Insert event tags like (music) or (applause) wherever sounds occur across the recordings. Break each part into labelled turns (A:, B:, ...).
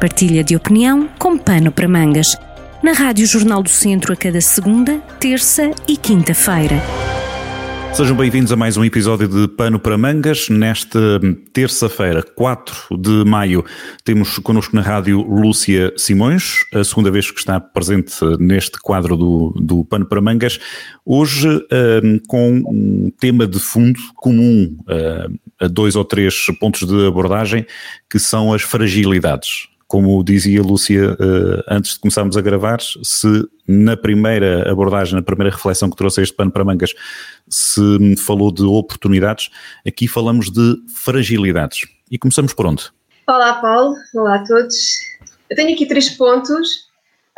A: Partilha de opinião com pano para mangas. Na Rádio Jornal do Centro a cada segunda, terça e quinta-feira.
B: Sejam bem-vindos a mais um episódio de Pano para Mangas. Nesta terça-feira, 4 de maio, temos connosco na rádio Lúcia Simões, a segunda vez que está presente neste quadro do, do Pano para Mangas. Hoje, uh, com um tema de fundo comum uh, a dois ou três pontos de abordagem, que são as fragilidades como dizia Lúcia uh, antes de começarmos a gravar, se na primeira abordagem, na primeira reflexão que trouxe este pano para mangas, se falou de oportunidades, aqui falamos de fragilidades. E começamos por onde?
C: Olá, Paulo. Olá a todos. Eu tenho aqui três pontos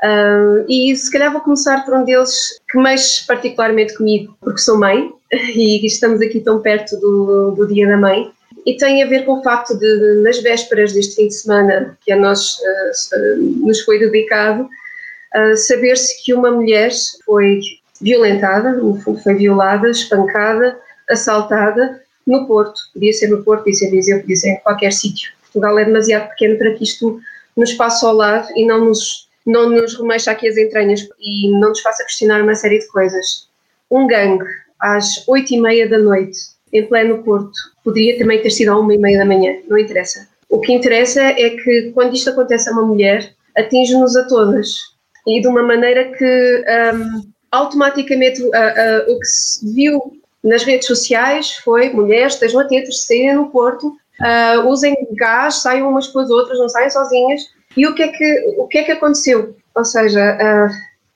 C: uh, e se calhar vou começar por um deles que mexe particularmente comigo, porque sou mãe (laughs) e estamos aqui tão perto do, do Dia da Mãe e tem a ver com o facto de, nas vésperas deste fim de semana que a nós uh, nos foi dedicado, uh, saber-se que uma mulher foi violentada, no fundo foi violada, espancada, assaltada no Porto. Podia ser no Porto, podia ser em Viseu, podia ser em qualquer sítio. Portugal é demasiado pequeno para que isto nos passe ao lado e não nos, não nos remexa aqui as entranhas e não nos faça questionar uma série de coisas. Um gangue, às oito e meia da noite, em pleno Porto. Poderia também ter sido à uma e meia da manhã, não interessa. O que interessa é que quando isto acontece a uma mulher, atinge-nos a todas. E de uma maneira que um, automaticamente uh, uh, o que se viu nas redes sociais foi mulheres, estejam atentas, saírem no Porto, uh, usem gás, saiam umas com as outras, não saiam sozinhas. E o que é que, o que, é que aconteceu? Ou seja,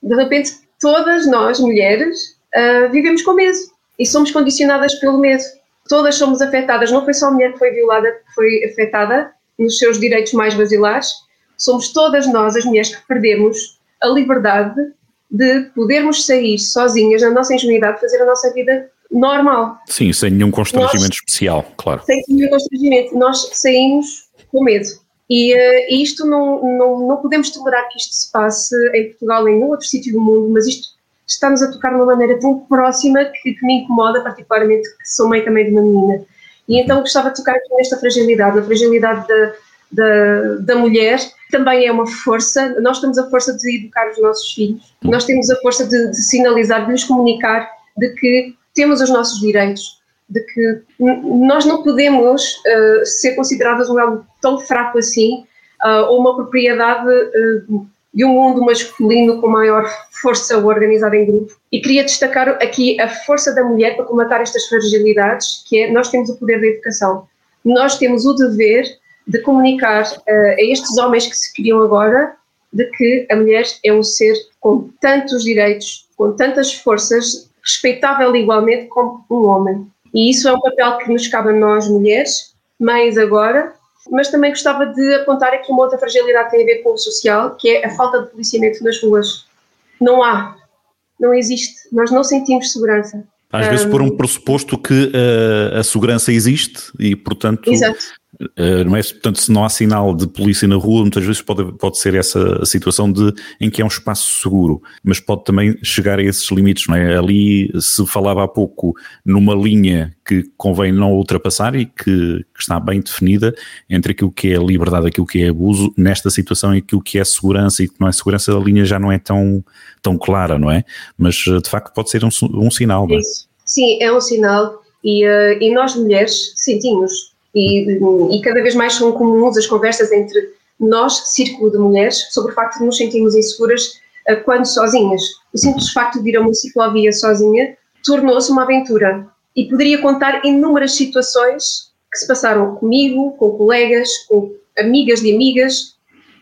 C: de repente todas nós, mulheres, vivemos com medo e somos condicionadas pelo medo. Todas somos afetadas, não foi só a mulher que foi violada que foi afetada nos seus direitos mais basilares, somos todas nós, as mulheres, que perdemos a liberdade de podermos sair sozinhas na nossa ingenuidade, fazer a nossa vida normal.
B: Sim, sem nenhum constrangimento nós, especial, claro.
C: Sem nenhum constrangimento. Nós saímos com medo. E uh, isto não, não, não podemos tolerar que isto se passe em Portugal, em nenhum outro sítio do mundo, mas isto está-nos a tocar de uma maneira tão próxima que, que, me incomoda, particularmente, que sou mãe também de uma menina. E então gostava de tocar aqui nesta fragilidade, na fragilidade da, da, da mulher, também é uma força. Nós temos a força de educar os nossos filhos, nós temos a força de, de sinalizar, de lhes comunicar de que temos os nossos direitos, de que nós não podemos uh, ser consideradas um elo tão fraco assim, uh, ou uma propriedade uh, de um mundo masculino com maior força organizada em grupo. E queria destacar aqui a força da mulher para combater estas fragilidades, que é nós temos o poder da educação. Nós temos o dever de comunicar uh, a estes homens que se criam agora de que a mulher é um ser com tantos direitos, com tantas forças, respeitável igualmente como um homem. E isso é um papel que nos cabe a nós, mulheres, mães agora, mas também gostava de apontar aqui uma outra fragilidade que tem a ver com o social, que é a falta de policiamento nas ruas. Não há, não existe, nós não sentimos segurança.
B: Às um, vezes por um pressuposto que uh, a segurança existe e, portanto,
C: Exato.
B: Uh, não é? Portanto, se não há sinal de polícia na rua, muitas vezes pode, pode ser essa a situação de, em que é um espaço seguro, mas pode também chegar a esses limites, não é? Ali se falava há pouco numa linha que convém não ultrapassar e que, que está bem definida entre aquilo que é liberdade aquilo que é abuso, nesta situação e aquilo que é segurança e que não é segurança, a linha já não é tão, tão clara, não é? Mas de facto pode ser um, um sinal, não é?
C: Sim, é um sinal e, uh, e nós mulheres sentimos e, e cada vez mais são comuns as conversas entre nós, círculo de mulheres, sobre o facto de nos sentirmos inseguras uh, quando sozinhas. O simples facto de ir a uma ciclovia sozinha tornou-se uma aventura e poderia contar inúmeras situações que se passaram comigo, com colegas, com amigas de amigas,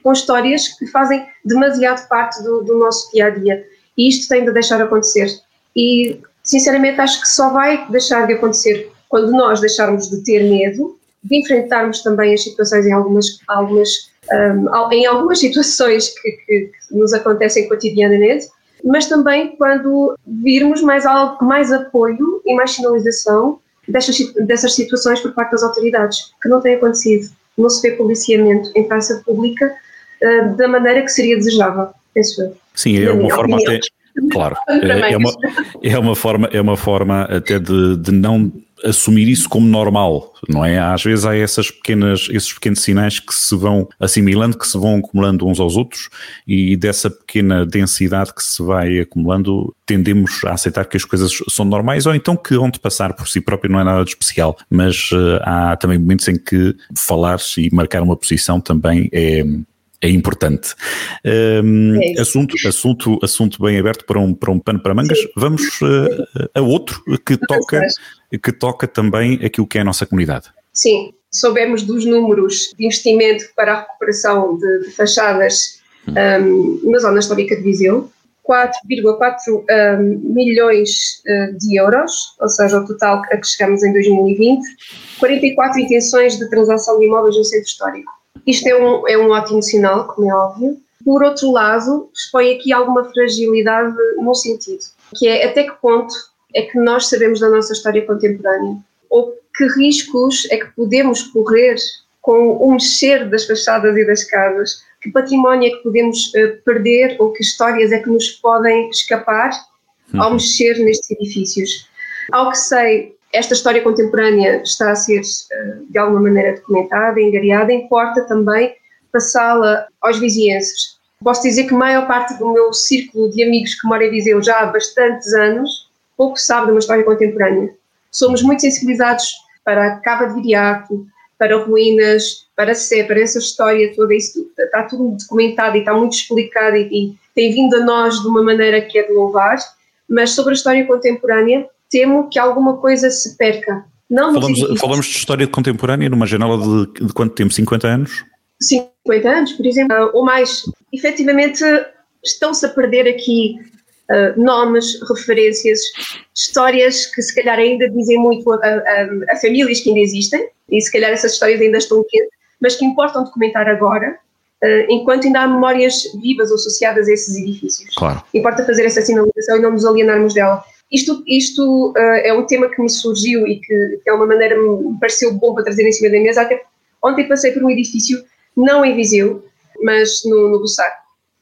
C: com histórias que fazem demasiado parte do, do nosso dia a dia. E isto tem de deixar acontecer. E, sinceramente, acho que só vai deixar de acontecer quando nós deixarmos de ter medo de enfrentarmos também as situações em algumas, algumas, um, em algumas situações que, que, que, nos acontecem cotidianamente, mas também quando virmos mais, algo, mais apoio e mais sinalização dessas, dessas situações por parte das autoridades, que não tem acontecido. Não se vê policiamento em praça pública uh, da maneira que seria desejável, penso eu.
B: Sim, é uma forma até Claro, é, é, uma, (laughs) é, uma forma, é uma forma até de, de não assumir isso como normal, não é? Às vezes há essas pequenas, esses pequenos sinais que se vão assimilando, que se vão acumulando uns aos outros e dessa pequena densidade que se vai acumulando, tendemos a aceitar que as coisas são normais ou então que onde passar por si próprio não é nada de especial, mas uh, há também momentos em que falar e marcar uma posição também é, é importante. Um, é assunto, assunto, assunto bem aberto para um, para um pano para mangas. Sim. Vamos uh, a outro que toca, que toca também aquilo que é a nossa comunidade.
C: Sim, soubemos dos números de investimento para a recuperação de, de fachadas um, na zona histórica de Viseu. 4,4 um, milhões uh, de euros, ou seja, o total a que chegamos em 2020, 44 intenções de transação de imóveis no centro histórico. Isto é um, é um ótimo sinal, como é óbvio. Por outro lado, expõe aqui alguma fragilidade no sentido, que é até que ponto é que nós sabemos da nossa história contemporânea? Ou que riscos é que podemos correr com o mexer das fachadas e das casas? Que património é que podemos uh, perder ou que histórias é que nos podem escapar ao uhum. mexer nestes edifícios? Ao que sei, esta história contemporânea está a ser eh, de alguma maneira documentada, engariada, importa também passá-la aos vizienses. Posso dizer que a maior parte do meu círculo de amigos que mora em Viseu já há bastantes anos pouco sabe de uma história contemporânea. Somos muito sensibilizados para a Cava de Viriato, para ruínas, para Sé, para essa história toda, isso está tudo documentado e está muito explicado e, e tem vindo a nós de uma maneira que é de louvar, mas sobre a história contemporânea temo que alguma coisa se perca.
B: Não falamos, falamos de história contemporânea numa janela de, de quanto tempo? 50 anos?
C: 50 anos, por exemplo, ou mais. Efetivamente, estão-se a perder aqui uh, nomes, referências, histórias que se calhar ainda dizem muito a, a, a, famílias que ainda existem, e se calhar essas histórias ainda estão quentes, mas que importam documentar agora, uh, enquanto ainda há memórias vivas associadas a esses edifícios.
B: Claro.
C: Importa fazer essa sinalização e não nos alienarmos dela. Isto, isto uh, é um tema que me surgiu e que, que é uma maneira me pareceu bom para trazer em cima da mesa. Até ontem passei por um edifício, não em Viseu, mas no, no Bussac,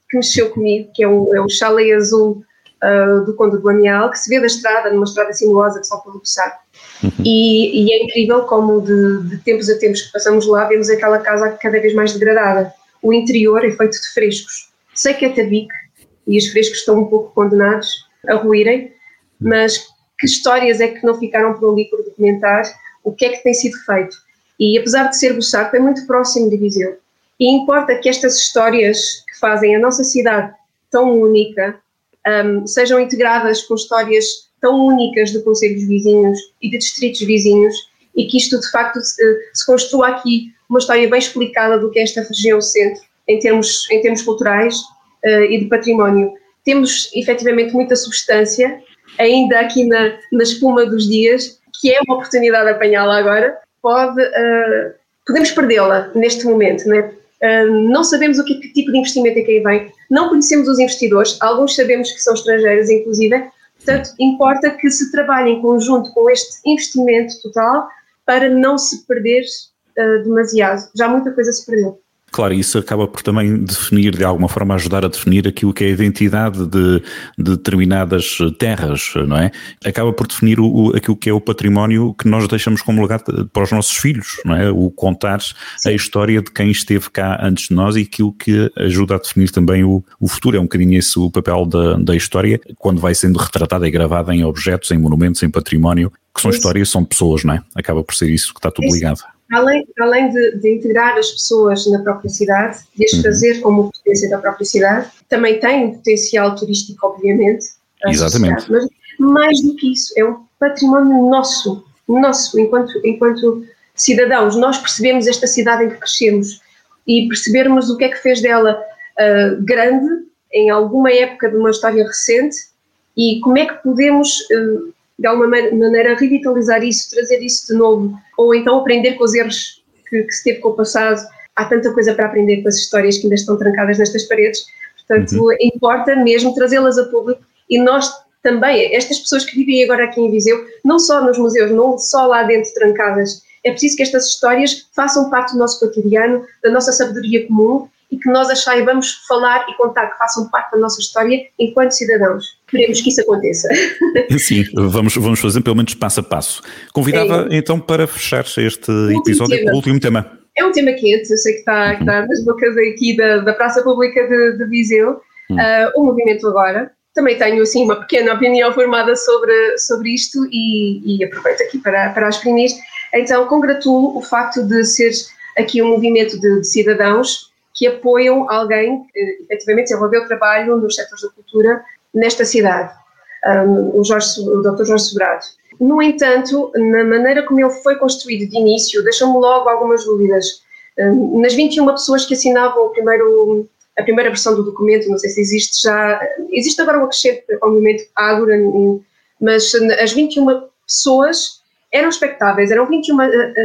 C: que mexeu comigo, que é um, é um chalé azul uh, do Conde do Amial, que se vê da estrada, numa estrada sinuosa que só pelo Bussac. Uhum. E, e, é incrível como de, de tempos a tempos que passamos lá, vemos aquela casa cada vez mais degradada. O interior é feito de frescos. Sei que é tabique e os frescos estão um pouco condenados a ruírem, mas que histórias é que não ficaram por ali por documentar, o que é que tem sido feito. E apesar de ser Bussaco, é muito próximo de Viseu. E importa que estas histórias que fazem a nossa cidade tão única um, sejam integradas com histórias tão únicas de conselhos vizinhos e de distritos vizinhos e que isto de facto se, se construa aqui uma história bem explicada do que é esta região centro em termos, em termos culturais uh, e de património. Temos efetivamente muita substância ainda aqui na, na espuma dos dias, que é uma oportunidade de apanhá-la agora, pode, uh, podemos perdê-la neste momento, né? Uh, não sabemos o que, que, tipo de investimento é que aí vem, não conhecemos os investidores, alguns sabemos que são estrangeiros, inclusive, portanto, importa que se trabalhe em conjunto com este investimento total para não se perder uh, demasiado. Já muita coisa se perdeu.
B: Claro, isso acaba por também definir, de alguma forma, ajudar a definir aquilo que é a identidade de, de determinadas terras, não é? Acaba por definir o, aquilo que é o património que nós deixamos como legado para os nossos filhos, não é? O contar Sim. a história de quem esteve cá antes de nós e aquilo que ajuda a definir também o, o futuro. É um bocadinho esse o papel da, da história, quando vai sendo retratada e gravada em objetos, em monumentos, em património, que são isso. histórias, são pessoas, não é? Acaba por ser isso que está tudo isso. ligado
C: além, além de, de, integrar as pessoas na própria cidade e as uhum. fazer como potência da própria cidade, também tem um potencial turístico, obviamente.
B: Exatamente.
C: Mas mais do que isso, é um património nosso, nosso, enquanto, enquanto cidadãos. Nós percebemos esta cidade em que crescemos e percebermos o que é que fez dela uh, grande em alguma época de uma história recente e como é que podemos uh, de alguma maneira revitalizar isso, trazer isso de novo, ou então aprender com os erros que, que se teve com o passado. Há tanta coisa para aprender com as histórias que ainda estão trancadas nestas paredes, portanto, uhum. importa mesmo trazê-las a público e nós também, estas pessoas que vivem agora aqui em Viseu, não só nos museus, não só lá dentro trancadas, é preciso que estas histórias façam parte do nosso cotidiano, da nossa sabedoria comum e que nós as saibamos falar e contar, que façam parte da nossa história enquanto cidadãos. Queremos que isso aconteça. (laughs)
B: Sim, vamos, vamos fazer pelo menos passo a passo. Convidava é. então para fechar este episódio com o último tema.
C: É um tema quente, eu sei que está, uhum. está nas bocas aqui da, da Praça Pública de, de Viseu, uh, o movimento agora. Também tenho assim uma pequena opinião formada sobre, sobre isto e, e aproveito aqui para, para exprimir. Então, congratulo o facto de ser aqui um movimento de, de cidadãos que apoiam alguém que efetivamente desenvolveu trabalho nos setores da cultura nesta cidade, um, o, Jorge, o Dr. Jorge Sobrado. No entanto, na maneira como ele foi construído de início, deixou-me logo algumas dúvidas. Nas 21 pessoas que assinavam o primeiro, a primeira versão do documento, não sei se existe já, existe agora um acrescento ao movimento Ágora, mas as 21 pessoas eram expectáveis, eram 21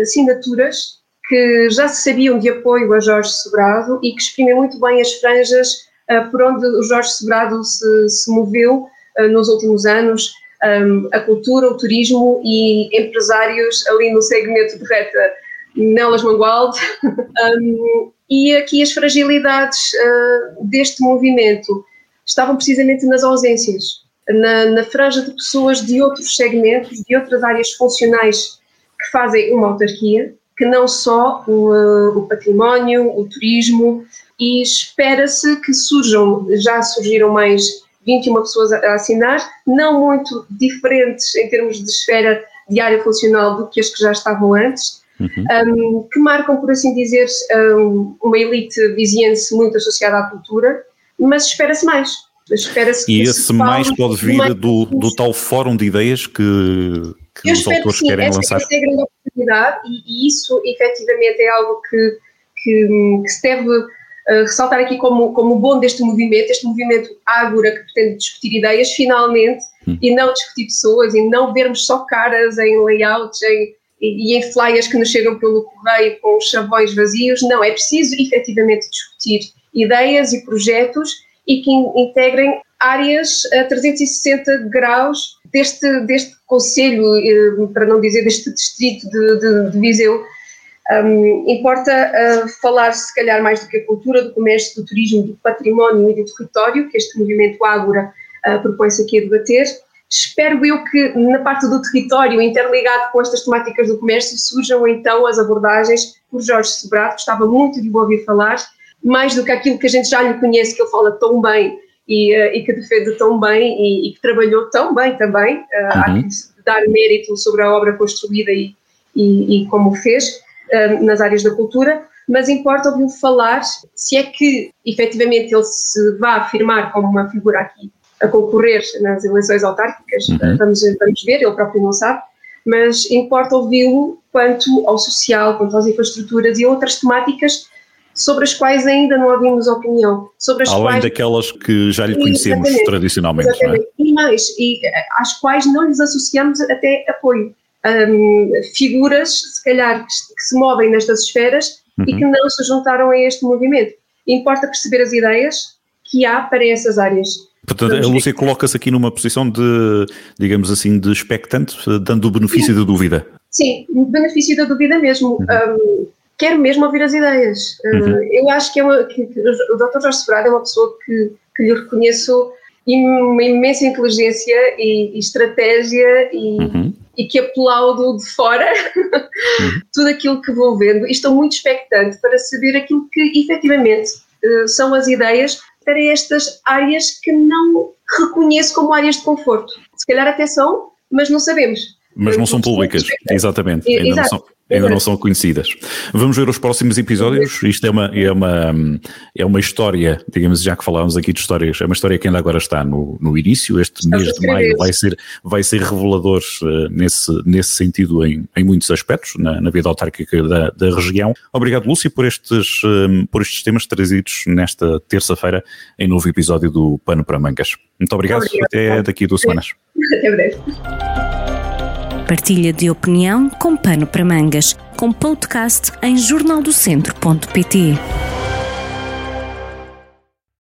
C: assinaturas que já se sabiam de apoio a Jorge Sobrado e que exprimem muito bem as franjas uh, por onde o Jorge Sobrado se, se moveu uh, nos últimos anos, um, a cultura, o turismo e empresários ali no segmento de reta Nelas Mangualde, um, (laughs) e aqui as fragilidades uh, deste movimento estavam precisamente nas ausências, na, na franja de pessoas de outros segmentos, de outras áreas funcionais que fazem uma autarquia, que não só o, uh, o património, o turismo, e espera-se que surjam, já surgiram mais 21 pessoas a, a assinar, não muito diferentes em termos de esfera de área funcional do que as que já estavam antes, uhum. um, que marcam, por assim dizer, um, uma elite viziense muito associada à cultura, mas espera-se mais.
B: Espera-se e esse mais pode vir do, do tal fórum de ideias que, que os autores que querem lançar.
C: Essa é a grande e, e, isso efetivamente é algo que, que, que se deve uh, ressaltar aqui como, como bom deste movimento, este movimento Ágora que pretende discutir ideias finalmente hum. e não discutir pessoas e não vermos só caras em layouts em, e, e em flyers que nos chegam pelo correio com os chavões vazios, não, é preciso efetivamente discutir ideias e projetos e que integrem áreas a 360 graus deste, deste Conselho, eh, para não dizer deste distrito de, de, de Viseu. Um, importa uh, falar, se calhar, mais do que a cultura, do comércio, do turismo, do património e do território, que este movimento Ágora uh, propõe-se aqui a debater. Espero eu que na parte do território, interligado com estas temáticas do comércio, surjam então as abordagens por Jorge Sobrado, que estava muito de ouvir falar, mais do que aquilo que a gente já lhe conhece, que ele fala tão bem e, uh, e que defende tão bem e, e, que trabalhou tão bem também. Uh, uhum. Há que dar mérito sobre a obra construída e, e, como fez uh, nas áreas da cultura, mas importa ouvir falar se é que efetivamente ele se vai afirmar como uma figura aqui a concorrer nas eleições autárquicas, uhum. vamos, vamos ver, ele próprio não sabe, mas importa ouvi-lo quanto ao social, quanto às infraestruturas e outras temáticas sobre as quais ainda não ouvimos opinião. Sobre as
B: Além
C: quais...
B: daquelas que já lhe conhecemos exatamente, tradicionalmente. Exatamente. É?
C: E mais, e eh, às quais não lhes associamos até apoio. Um, figuras, se calhar, que, que, se movem nestas esferas uhum. e que não se juntaram a este movimento. Importa perceber as ideias que há para essas áreas.
B: Portanto, a Lúcia coloca-se aqui numa posição de, digamos assim, de expectante, dando o benefício Sim. da dúvida.
C: Sim, benefício da dúvida mesmo. Uhum. Um, quero mesmo ouvir as ideias. Eh, uhum. eu acho que, é uma, que, que o Dr. Jorge Sobrado é uma pessoa que, que lhe reconheço uma imensa inteligência e, e estratégia e, uhum. e, que aplaudo de fora uhum. (laughs) tudo aquilo que vou vendo e estou muito expectante para saber aquilo que efetivamente uh, são as ideias para estas áreas que não reconheço como áreas de conforto. Se calhar até são, mas não sabemos.
B: Mas não são públicas, exatamente. Ainda não são, ainda não são conhecidas. Vamos ver os próximos episódios. Isto é uma, é uma, é uma história, digamos, já que falámos aqui de histórias, é uma história que ainda agora está no, no início. Este mês de maio vai ser, vai ser revelador uh, nesse, nesse sentido em, em muitos aspectos, na, na vida autárquica da, da região. Obrigado, Lúcia, por estes, um, eh, por estes temas trazidos nesta terça-feira em novo episódio do Pano para Mangas. Muito obrigado, obrigado. até daqui a duas semanas. (laughs)
C: Até breve.
A: Partilha de opinião com pano para mangas, com podcast em jornaldocentro.pt.